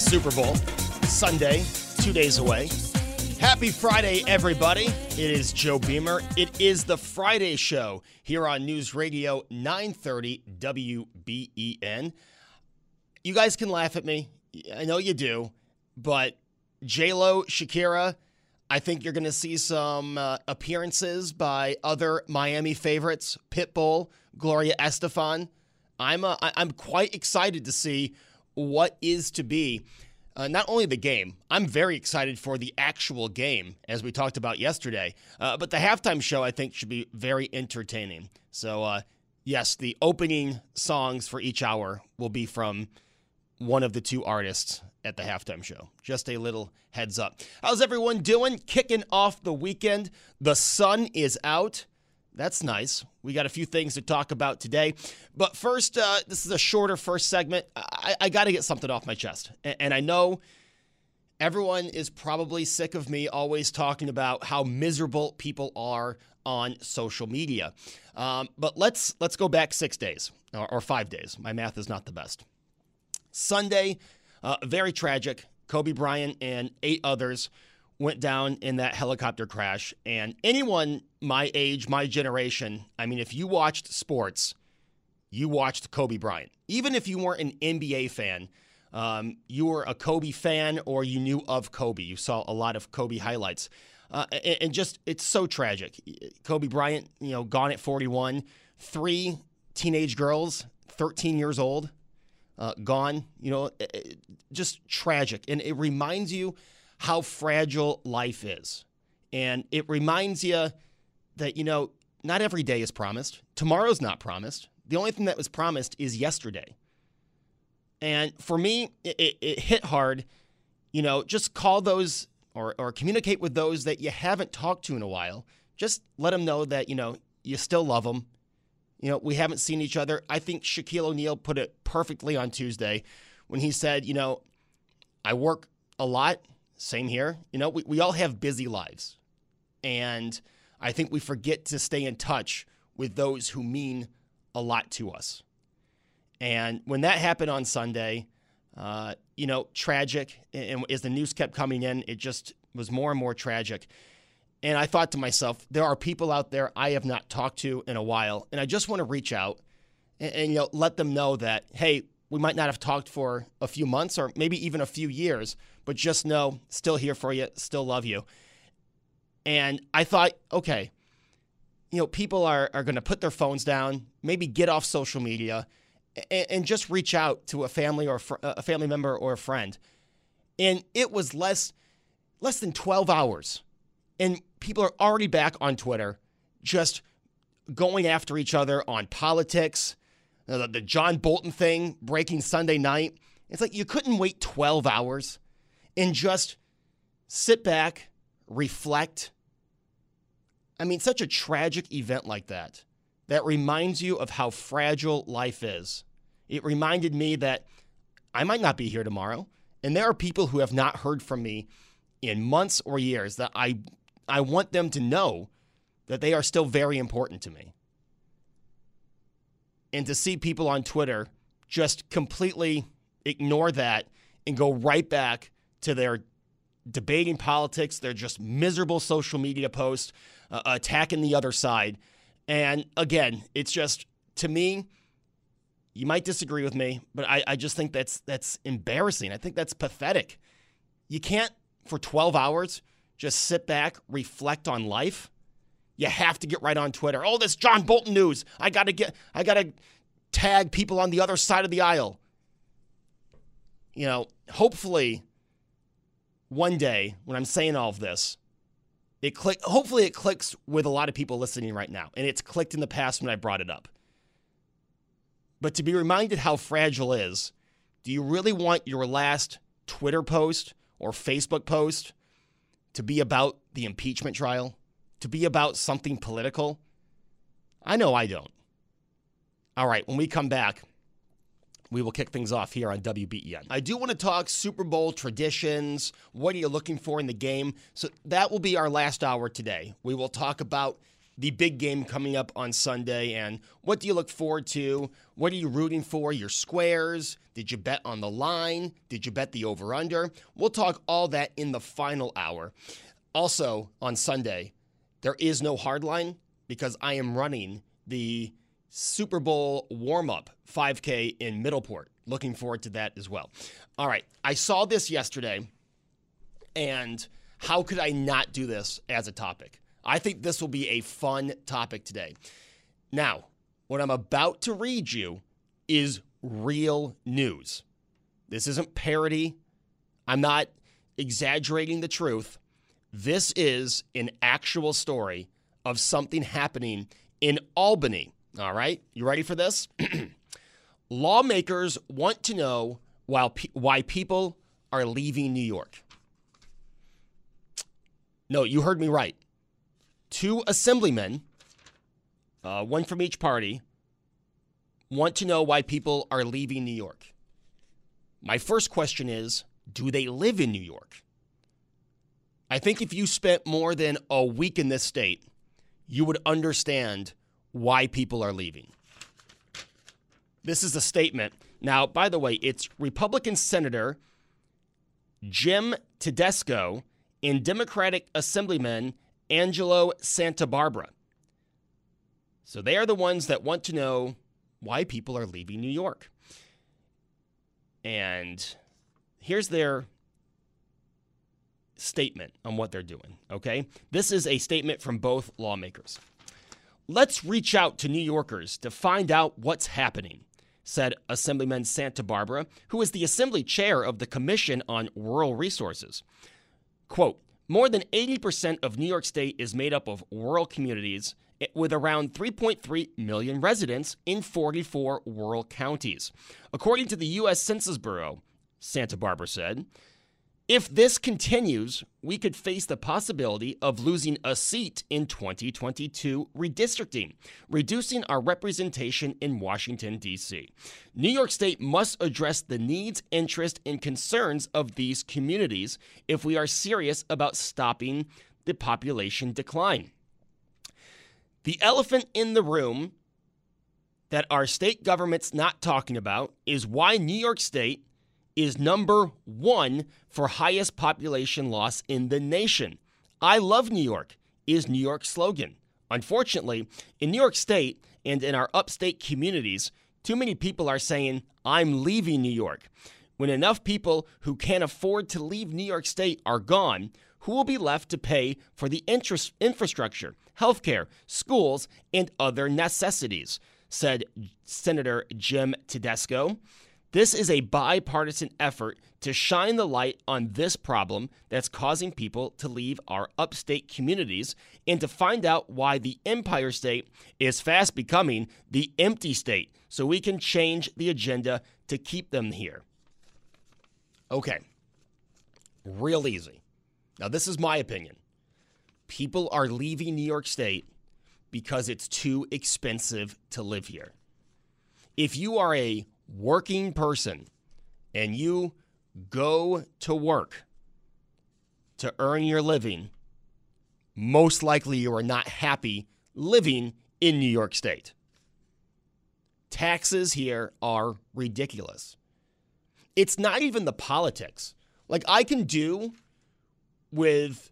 Super Bowl Sunday, two days away. Happy Friday, everybody. It is Joe Beamer. It is the Friday show here on News Radio 930 WBEN. You guys can laugh at me. I know you do, but J-Lo, Shakira, I think you're going to see some uh, appearances by other Miami favorites, Pitbull, Gloria Estefan. I'm uh, I'm quite excited to see what is to be uh, not only the game, I'm very excited for the actual game, as we talked about yesterday, uh, but the halftime show I think should be very entertaining. So, uh, yes, the opening songs for each hour will be from one of the two artists at the halftime show. Just a little heads up. How's everyone doing? Kicking off the weekend. The sun is out. That's nice. We got a few things to talk about today. But first, uh, this is a shorter first segment. I, I got to get something off my chest. And, and I know everyone is probably sick of me always talking about how miserable people are on social media. Um, but let's let's go back six days or, or, five days. My math is not the best. Sunday, uh, very tragic. Kobe Bryant and eight others went down in that helicopter crash. And anyone my age, my generation, I mean, if you watched sports, you watched Kobe Bryant. Even if you weren't an NBA fan, um, you were a Kobe fan or you knew of Kobe. You saw a lot of Kobe highlights. Uh, and, and, just, it's so tragic. Kobe Bryant, you know, gone at 41. Three teenage girls, 13 years old, uh, gone. You know, just tragic. And it reminds you how fragile life is. And it reminds you that, you know, not every day is promised. Tomorrow's not promised. The only thing that was promised is yesterday. And for me, it, it, hit hard. You know, just call those or, or communicate with those that you haven't talked to in a while. Just let them know that, you know, you still love them. You know, we haven't seen each other. I think Shaquille O'Neal put it perfectly on Tuesday when he said, you know, I work a lot. Same here. You know, we, we all have busy lives. And I think we forget to stay in touch with those who mean a lot to us. And when that happened on Sunday, uh, you know, tragic. And as the news kept coming in, it just was more and more tragic. And I thought to myself, there are people out there I have not talked to in a while. And I just want to reach out and, and you know, let them know that, hey, we might not have talked for a few months or maybe even a few years, but just know, still here for you, still love you. And I thought, okay, you know, people are, are going to put their phones down, maybe get off social media, and, and just reach out to a family or fr- a family member or a friend. And it was less less than 12 hours, and people are already back on Twitter, just going after each other on politics, the, the John Bolton thing breaking Sunday night. It's like you couldn't wait 12 hours and just sit back, reflect. I mean, such a tragic event like that that reminds you of how fragile life is. It reminded me that I might not be here tomorrow, and there are people who have not heard from me in months or years that I I want them to know that they are still very important to me. And to see people on Twitter just completely ignore that and go right back to their debating politics, their just miserable social media posts, uh, attacking the other side. And again, it's just to me, you might disagree with me, but I, I just think that's that's embarrassing. I think that's pathetic. You can't for 12 hours just sit back, reflect on life. You have to get right on Twitter. Oh, this John Bolton news. I gotta get I gotta tag people on the other side of the aisle. You know, hopefully one day when I'm saying all of this, it click hopefully it clicks with a lot of people listening right now. And it's clicked in the past when I brought it up. But to be reminded how fragile is, do you really want your last Twitter post or Facebook post to be about the impeachment trial? To be about something political? I know I don't. All right, when we come back, we will kick things off here on WBEN. I do want to talk Super Bowl traditions. What are you looking for in the game? So that will be our last hour today. We will talk about the big game coming up on Sunday and what do you look forward to? What are you rooting for? Your squares? Did you bet on the line? Did you bet the over under? We'll talk all that in the final hour. Also, on Sunday, there is no hard line because I am running the Super Bowl warm up 5K in Middleport. Looking forward to that as well. All right, I saw this yesterday, and how could I not do this as a topic? I think this will be a fun topic today. Now, what I'm about to read you is real news. This isn't parody. I'm not exaggerating the truth. This is an actual story of something happening in Albany. All right, you ready for this? Lawmakers want to know why, why people are leaving New York. No, you heard me right. Two assemblymen, uh, one from each party, want to know why people are leaving New York. My first question is do they live in New York? I think if you spent more than a week in this state, you would understand why people are leaving. This is a statement. Now, by the way, it's Republican Senator Jim Tedisco and Democratic Assemblyman Angelo Santabarbara. So they are the ones that want to know why people are leaving New York. And here's their statement on what they're doing, okay? This is a statement from both lawmakers. Let's reach out to New Yorkers to find out what's happening, said Assemblyman Santabarbara, who is the Assembly chair of the Commission on Rural Resources. Quote, more than 80% of New York State is made up of rural communities eh, with around 3.3 million residents in 44 rural counties. According to the U.S. Census Bureau, Santabarbara said, if this continues, we could face the possibility of losing a seat in 2022 redistricting, reducing our representation in Washington, D.C. New York State must address the needs, interests, and concerns of these communities if we are serious about stopping the population decline. The elephant in the room that our state government's not talking about is why New York State is number one for highest population loss in the nation. I love New York is New York's slogan. Unfortunately, in New York State and in our upstate communities, too many people are saying, I'm leaving New York. When enough people who can't afford to leave New York State are gone, who will be left to pay for the interest, infrastructure, healthcare, schools, and other necessities? Said Senator Jim Tedisco. This is a bipartisan effort to shine the light on this problem that's causing people to leave our upstate communities and to find out why the Empire State is fast becoming the empty state so we can change the agenda to keep them here. Okay, real easy. Now, this is my opinion. People are leaving New York State because it's too expensive to live here. If you are a working person and you go to work to earn your living, most likely you are not happy living in New York State. Taxes here are ridiculous. It's not even the politics. Like, I can do with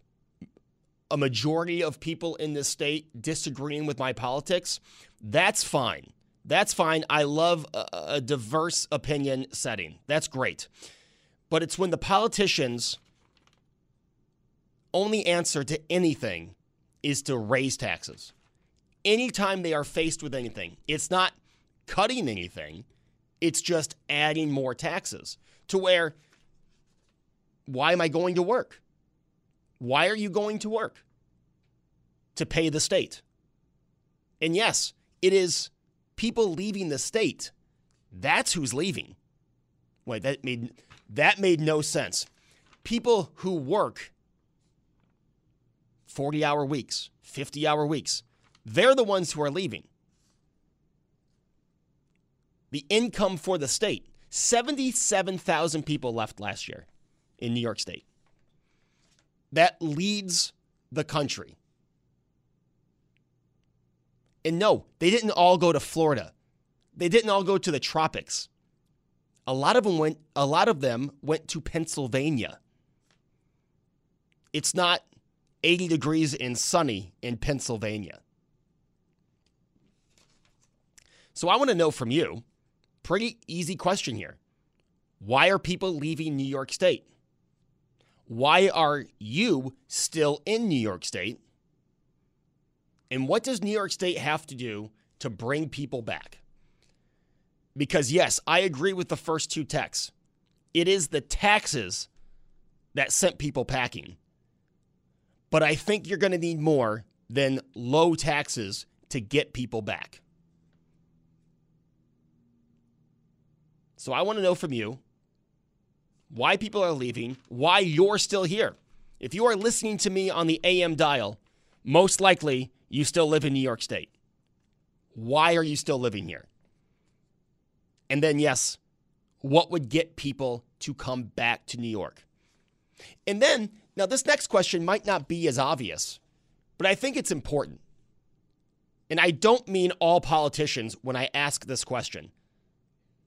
a majority of people in this state disagreeing with my politics. That's fine. That's fine. I love a, a diverse opinion setting. That's great. But it's when the politicians only answer to anything is to raise taxes. Anytime they are faced with anything, it's not cutting anything, it's just adding more taxes to where why am I going to work? Why are you going to work? To pay the state. And yes, it is people leaving the state. That's who's leaving. Wait, that made that made no sense. People who work 40 hour weeks, 50 hour weeks, they're the ones who are leaving. The income for the state 77,000 people left last year in New York State. That leads the country. And no, they didn't all go to Florida. They didn't all go to the tropics. A lot of them went a lot of them went to Pennsylvania. It's not 80 degrees and sunny in Pennsylvania. So I want to know from you, pretty easy question here. Why are people leaving New York State? Why are you still in New York State? And what does New York State have to do to bring people back? Because, yes, I agree with the first two texts. It is the taxes that sent people packing. But I think you're going to need more than low taxes to get people back. So I want to know from you why people are leaving, why you're still here. If you are listening to me on the AM dial, most likely you still live in New York State. Why are you still living here? And then, yes, what would get people to come back to New York? And then, now this next question might not be as obvious, but I think it's important. And I don't mean all politicians when I ask this question.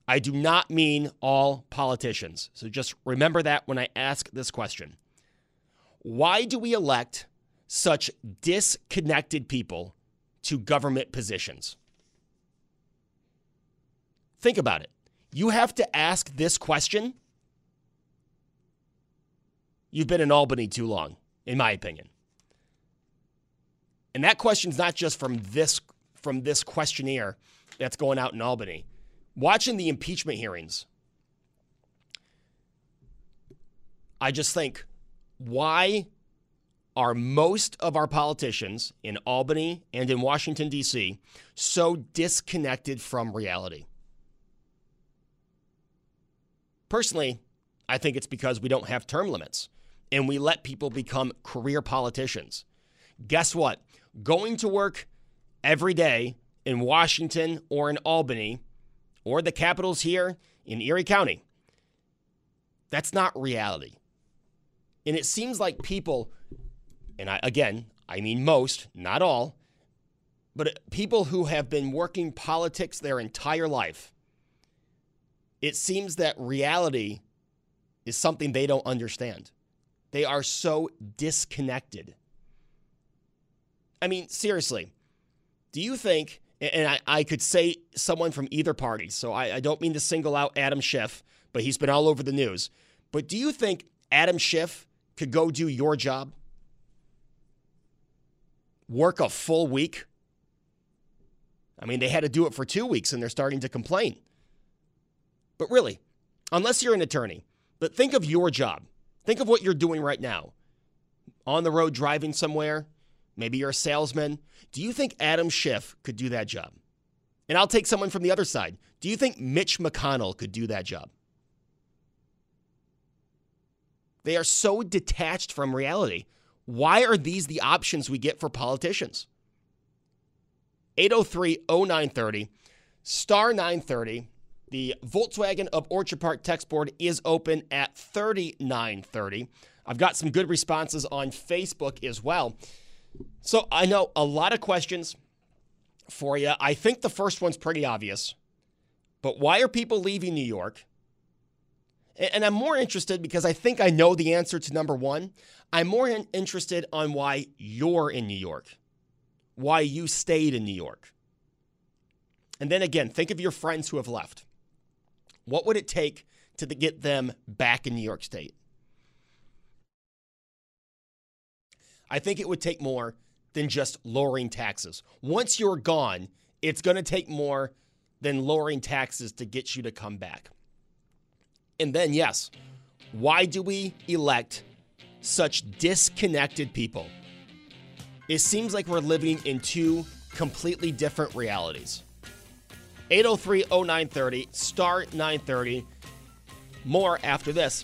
I do not mean all politicians. So just remember that when I ask this question. Why do we elect such disconnected people to government positions? Think about it. You have to ask this question. You've been in Albany too long, in my opinion. And that question's not just from this from this questionnaire that's going out in Albany. Watching the impeachment hearings, I just think why are most of our politicians in Albany and in Washington, D.C., so disconnected from reality? Personally, I think it's because we don't have term limits and we let people become career politicians. Guess what? Going to work every day in Washington or in Albany or the capitals here in Erie County, that's not reality. And it seems like people and I, again, I mean most, not all, but people who have been working politics their entire life, it seems that reality is something they don't understand. They are so disconnected. I mean, seriously, do you think, and I, I could say someone from either party, so I, I don't mean to single out Adam Schiff, but he's been all over the news. But do you think Adam Schiff could go do your job? Work a full week? I mean, they had to do it for two weeks and they're starting to complain. But really, unless you're an attorney, but think of your job. Think of what you're doing right now. On the road driving somewhere, maybe you're a salesman. Do you think Adam Schiff could do that job? And I'll take someone from the other side. Do you think Mitch McConnell could do that job? They are so detached from reality. Why are these the options we get for politicians? 803 0930, star 930. The Volkswagen of Orchard Park text board is open at 3930. I've got some good responses on Facebook as well. So I know a lot of questions for you. I think the first one's pretty obvious. But why are people leaving New York? And I'm more interested because I think I know the answer to number one. I'm more in- interested on why you're in New York, why you stayed in New York. And then again, think of your friends who have left. What would it take to get them back in New York State? I think it would take more than just lowering taxes. Once you're gone, it's going to take more than lowering taxes to get you to come back. And then, yes, why do we elect such disconnected people? It seems like we're living in two completely different realities. 803 0930, star 930. More after this.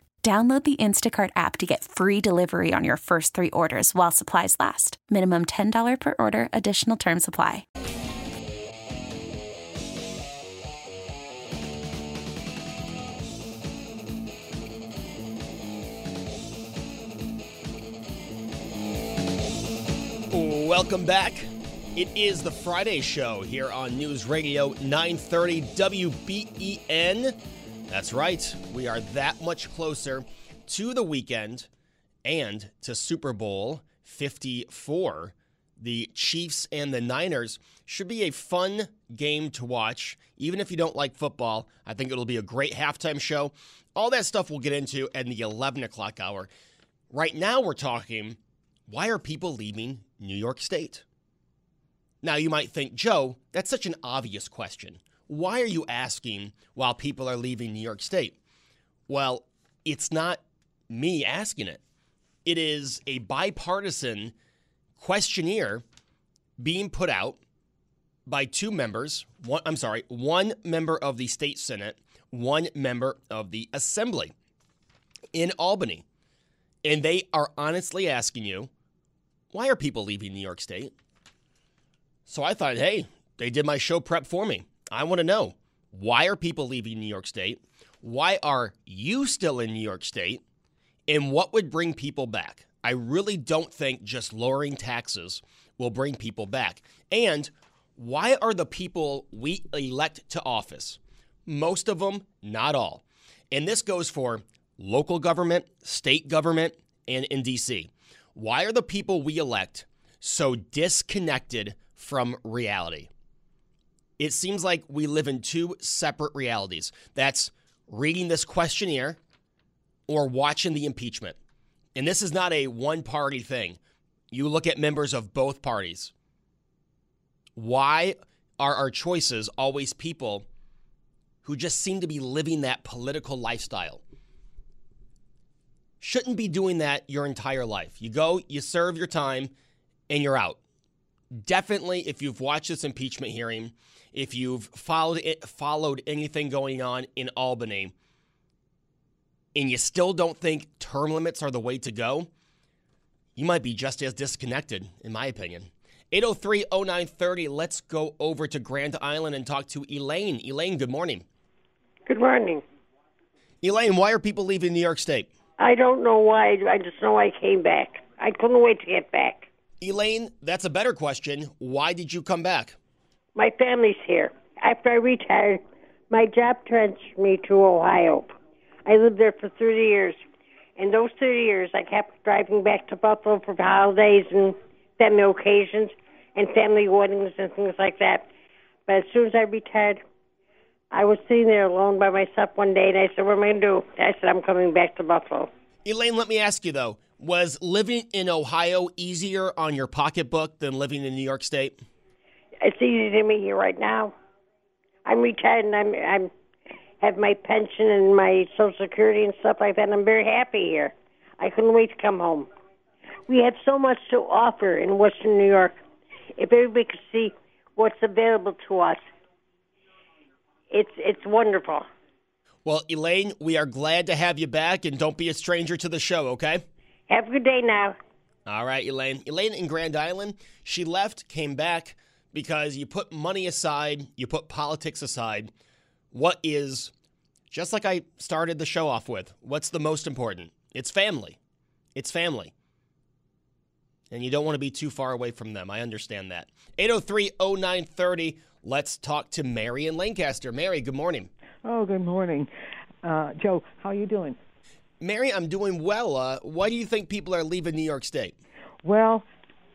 Download the Instacart app to get free delivery on your first three orders while supplies last. Minimum $10 per order, additional term supply. Welcome back. It is the Friday show here on News Radio 930 WBEN. That's right. We are that much closer to the weekend and to Super Bowl 54. The Chiefs and the Niners should be a fun game to watch. Even if you don't like football, I think it'll be a great halftime show. All that stuff we'll get into in the 11 o'clock hour. Right now, we're talking why are people leaving New York State? Now, you might think, Joe, that's such an obvious question. Why are you asking while people are leaving New York State? Well, it's not me asking it, it is a bipartisan questionnaire being put out by two members. One, I'm sorry, one member of the state senate, one member of the assembly in Albany. And they are honestly asking you, why are people leaving New York State? So I thought, hey, they did my show prep for me. I want to know why are people leaving New York State? Why are you still in New York State? And what would bring people back? I really don't think just lowering taxes will bring people back. And why are the people we elect to office, most of them, not all, and this goes for local government, state government, and in DC, why are the people we elect so disconnected from reality? It seems like we live in two separate realities. That's reading this questionnaire or watching the impeachment. And this is not a one party thing. You look at members of both parties. Why are our choices always people who just seem to be living that political lifestyle? shouldn't be doing that your entire life. You go, you serve your time, and you're out. Definitely, if you've watched this impeachment hearing, if you've followed it, followed anything going on in Albany, and you still don't think term limits are the way to go, you might be just as disconnected, in my opinion. 803 0930. Let's go over to Grand Island and talk to Elaine. Elaine, good morning. Good morning. Elaine, why are people leaving New York State? I don't know why. I just know I came back. I couldn't wait to get back. Elaine, that's a better question. Why did you come back? My family's here. After I retired, my job transferred me to Ohio. I lived there for 30 years. In those 30 years, I kept driving back to Buffalo for holidays and family occasions and family weddings and things like that. But as soon as I retired, I was sitting there alone by myself one day, and I said, "What am I going to do?" I said, "I'm coming back to Buffalo." Elaine, let me ask you though: Was living in Ohio easier on your pocketbook than living in New York State? It's easy to me here right now. I'm retired, and I'm I'm have my pension and my Social Security and stuff like that. And I'm very happy here. I couldn't wait to come home. We have so much to offer in Western New York. If everybody could see what's available to us, it's it's wonderful. Well, Elaine, we are glad to have you back, and don't be a stranger to the show, okay? Have a good day now. All right, Elaine. Elaine in Grand Island, she left, came back because you put money aside, you put politics aside. What is, just like I started the show off with, what's the most important? It's family. It's family. And you don't want to be too far away from them. I understand that. 803 0930. Let's talk to Mary in Lancaster. Mary, good morning. Oh, good morning. Uh, Joe, how are you doing? Mary, I'm doing well. Uh, why do you think people are leaving New York State? Well,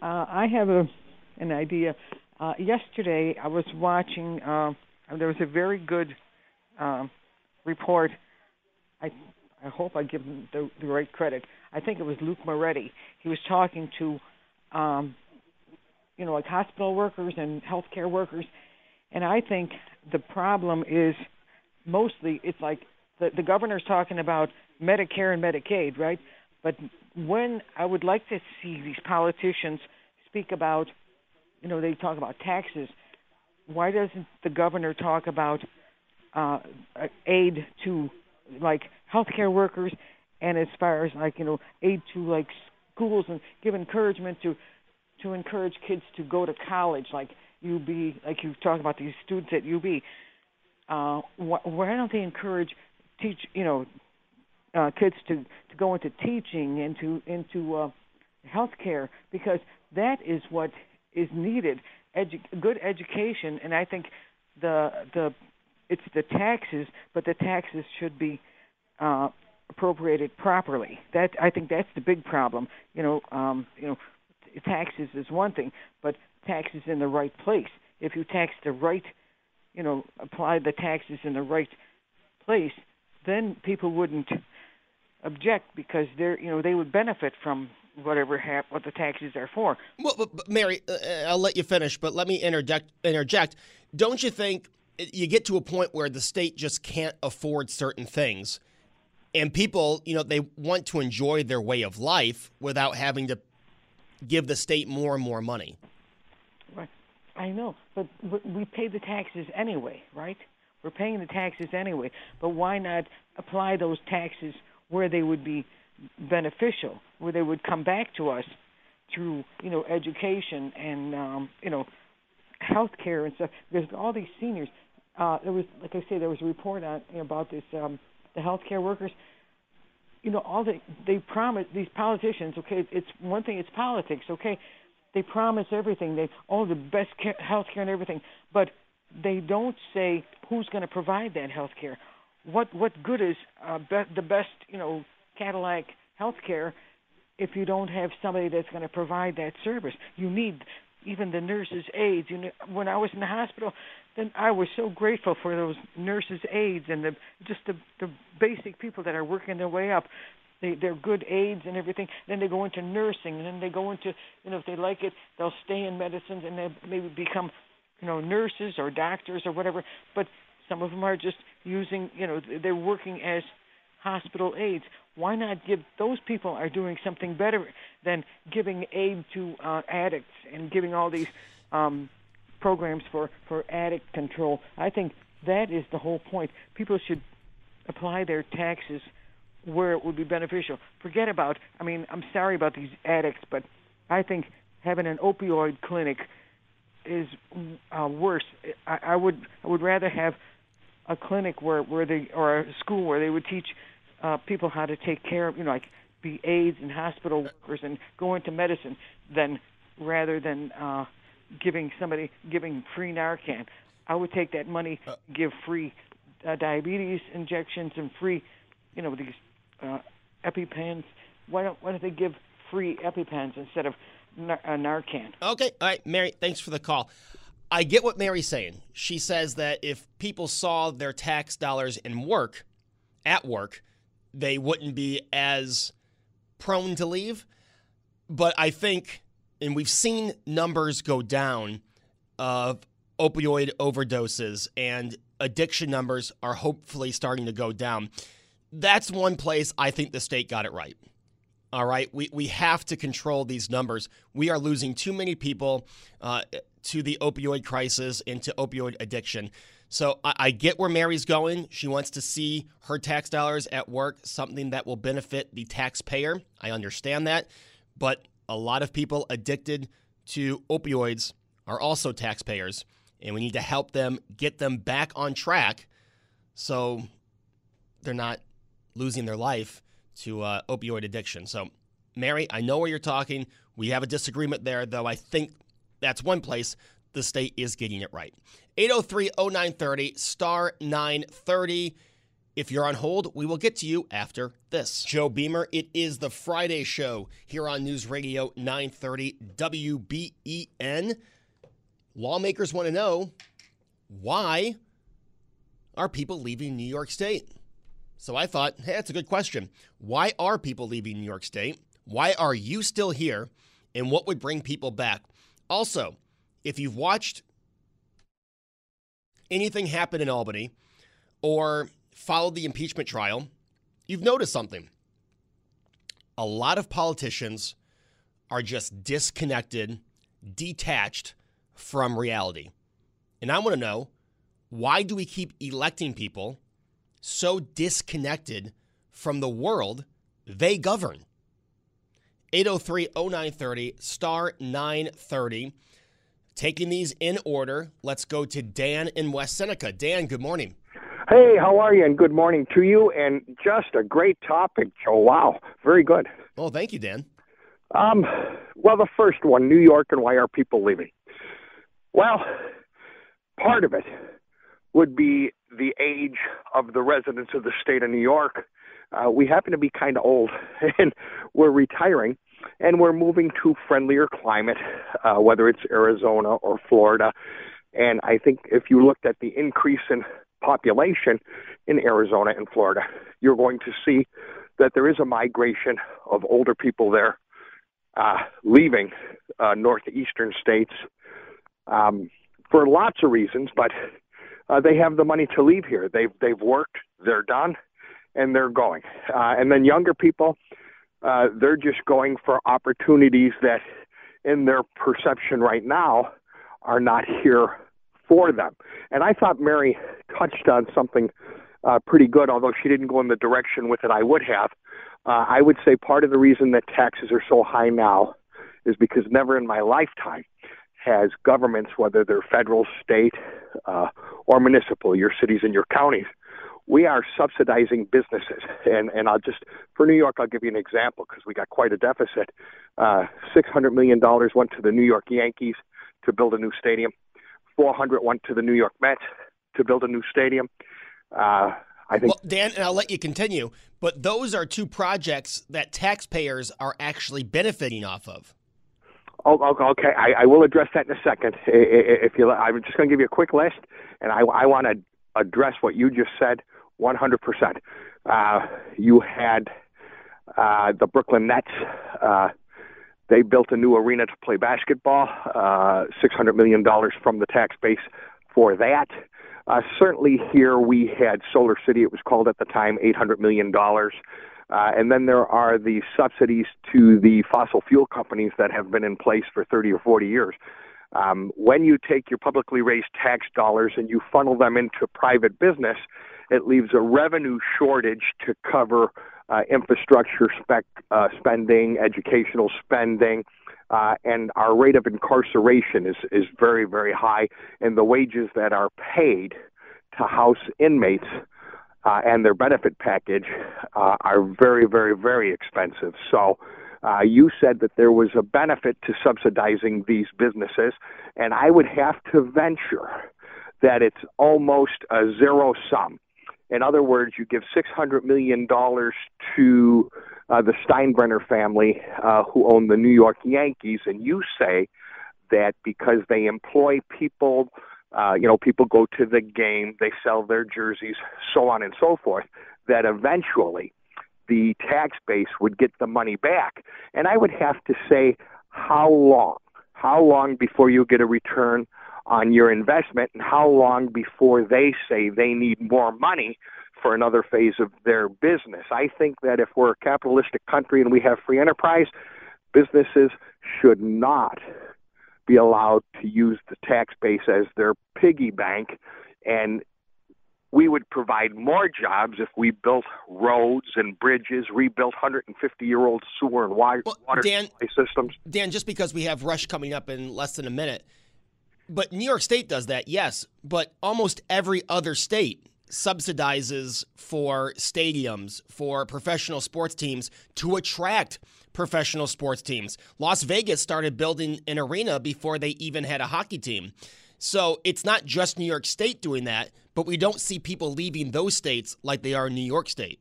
uh, I have a, an idea. Uh, yesterday, I was watching, uh, there was a very good um, report. I, I hope I give him the, the right credit. I think it was Luke Moretti. He was talking to, um, you know, like hospital workers and healthcare workers, and I think the problem is mostly it's like the, the governor's talking about Medicare and Medicaid, right? But when I would like to see these politicians speak about, you know, they talk about taxes. Why doesn't the governor talk about uh, aid to like healthcare workers? And as far as like you know aid to like schools and give encouragement to to encourage kids to go to college like UB like you talk about these students at UB uh wh- why don't they encourage teach you know uh kids to to go into teaching into into uh healthcare? Because that is what is needed Edu- good education and I think the the it's the taxes, but the taxes should be uh, appropriated properly. That I think that's the big problem. You know, um, you know, taxes is one thing, but taxes in the right place. If you tax the right, you know, apply the taxes in the right place, then people wouldn't object because they're, you know, they would benefit from whatever hap- what the taxes are for. Well, but, but Mary, uh, I'll let you finish, but let me interject. Interject. Don't you think you get to a point where the state just can't afford certain things, and people, you know, they want to enjoy their way of life without having to give the state more and more money. Right. I know, but we pay the taxes anyway, right? We're paying the taxes anyway, but why not apply those taxes where they would be beneficial, where they would come back to us through, you know, education and, um, you know, health care and stuff. Because all these seniors, uh, there was, like I say, there was a report on you know, about this, um, the healthcare workers. You know, all they they promise these politicians. Okay, it's one thing. It's politics. Okay, they promise everything. They all the best care, health care and everything, but they don't say who's going to provide that health care. What what good is uh, be, the best you know Cadillac health care if you don't have somebody that's going to provide that service? You need even the nurses' aides. You know, when I was in the hospital, then I was so grateful for those nurses' aides and the just the the basic people that are working their way up. They they're good aides and everything. Then they go into nursing, and then they go into you know if they like it, they'll stay in medicine and they maybe become you know nurses or doctors or whatever. But some of them are just using you know they're working as hospital aides. Why not give those people are doing something better than giving aid to uh, addicts and giving all these um, programs for for addict control? I think that is the whole point. People should apply their taxes where it would be beneficial. Forget about. I mean, I'm sorry about these addicts, but I think having an opioid clinic is uh, worse. I, I would I would rather have a clinic where where they or a school where they would teach uh, people how to take care of you know like be aides and hospital workers and go into medicine than rather than uh, giving somebody giving free Narcan. I would take that money, uh, give free uh, diabetes injections and free, you know, these uh, EpiPens. Why don't Why don't they give free EpiPens instead of nar- uh, Narcan? Okay, all right, Mary. Thanks for the call. I get what Mary's saying. She says that if people saw their tax dollars in work, at work, they wouldn't be as prone to leave. But I think, and we've seen numbers go down of opioid overdoses and addiction numbers are hopefully starting to go down. That's one place I think the state got it right. All right, we, we have to control these numbers. We are losing too many people uh, to the opioid crisis and to opioid addiction. So I, I get where Mary's going. She wants to see her tax dollars at work, something that will benefit the taxpayer. I understand that. But a lot of people addicted to opioids are also taxpayers and we need to help them get them back on track so they're not losing their life to uh, opioid addiction. So, Mary, I know where you're talking. We have a disagreement there, though. I think that's one place the state is getting it right. 803 0930, star 930. If you're on hold, we will get to you after this. Joe Beamer, it is the Friday show here on News Radio 930 WBEN. Lawmakers want to know why are people leaving New York State? So I thought, hey, that's a good question. Why are people leaving New York State? Why are you still here? And what would bring people back? Also, if you've watched anything happen in Albany or followed the impeachment trial, you've noticed something. A lot of politicians are just disconnected, detached from reality. And I want to know why do we keep electing people so disconnected from the world they govern? 803 0930, star 930. Taking these in order, let's go to Dan in West Seneca. Dan, good morning. Hey, how are you? And good morning to you. And just a great topic, Joe. Wow, very good. Oh, thank you, Dan. Um, well, the first one, New York, and why are people leaving? Well, part of it would be the age of the residents of the state of New York. Uh, we happen to be kind of old, and we're retiring, and we're moving to friendlier climate, uh, whether it's Arizona or Florida. And I think if you looked at the increase in population in Arizona and Florida, you're going to see that there is a migration of older people there uh, leaving uh, northeastern states um, for lots of reasons, but uh, they have the money to leave here. They've they've worked, they're done, and they're going. Uh, and then younger people, uh, they're just going for opportunities that, in their perception right now, are not here for them. And I thought Mary touched on something uh, pretty good, although she didn't go in the direction with it I would have. Uh, I would say part of the reason that taxes are so high now is because never in my lifetime has governments, whether they're federal, state, uh, or municipal, your cities and your counties, we are subsidizing businesses. And, and I'll just, for New York, I'll give you an example because we got quite a deficit. Uh, $600 million went to the New York Yankees to build a new stadium. 400 went to the New York Mets to build a new stadium. Uh, I think. Well, Dan, and I'll let you continue, but those are two projects that taxpayers are actually benefiting off of. Oh, okay, I, I will address that in a second. If you, I'm just going to give you a quick list, and I, I want to address what you just said 100%. Uh, you had uh, the Brooklyn Nets. Uh, they built a new arena to play basketball. Uh, $600 million from the tax base for that. Uh, certainly here we had Solar City, it was called at the time $800 million. Uh, and then there are the subsidies to the fossil fuel companies that have been in place for 30 or 40 years. Um, when you take your publicly raised tax dollars and you funnel them into private business, it leaves a revenue shortage to cover uh, infrastructure spec, uh, spending, educational spending, uh, and our rate of incarceration is, is very, very high, and the wages that are paid to house inmates uh, and their benefit package uh, are very, very, very expensive. So, uh, you said that there was a benefit to subsidizing these businesses, and I would have to venture that it's almost a zero sum. In other words, you give $600 million to uh, the Steinbrenner family, uh, who own the New York Yankees, and you say that because they employ people, uh, you know, people go to the game, they sell their jerseys, so on and so forth, that eventually the tax base would get the money back. And I would have to say, how long? How long before you get a return on your investment, and how long before they say they need more money for another phase of their business. I think that if we're a capitalistic country and we have free enterprise, businesses should not be allowed to use the tax base as their piggy bank and we would provide more jobs if we built roads and bridges, rebuilt 150 year old sewer and water, well, Dan, systems. Dan, just because we have Rush coming up in less than a minute, but New York State does that, yes, but almost every other state subsidizes for stadiums, for professional sports teams to attract professional sports teams. Las Vegas started building an arena before they even had a hockey team. So it's not just New York State doing that, but we don't see people leaving those states like they are in New York State.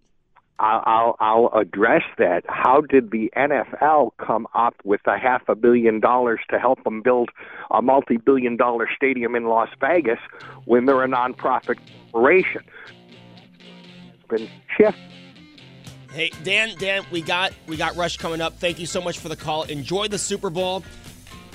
I'll, I'll address that. How did the NFL come up with a half a billion dollars to help them build a multi-billion dollar stadium in Las Vegas when they're a nonprofit corporation? It's been shift. Hey Dan, Dan, we got we got Rush coming up. Thank you so much for the call. Enjoy the Super Bowl.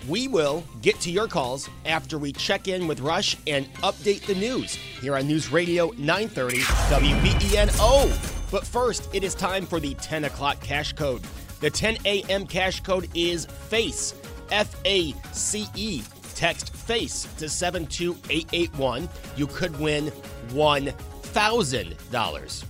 We will get to your calls after we check in with Rush and update the news here on News Radio 930 WBENO. But first, it is time for the 10 o'clock cash code. The 10 a.m. cash code is FACE, F A C E. Text FACE to 72881. You could win $1,000.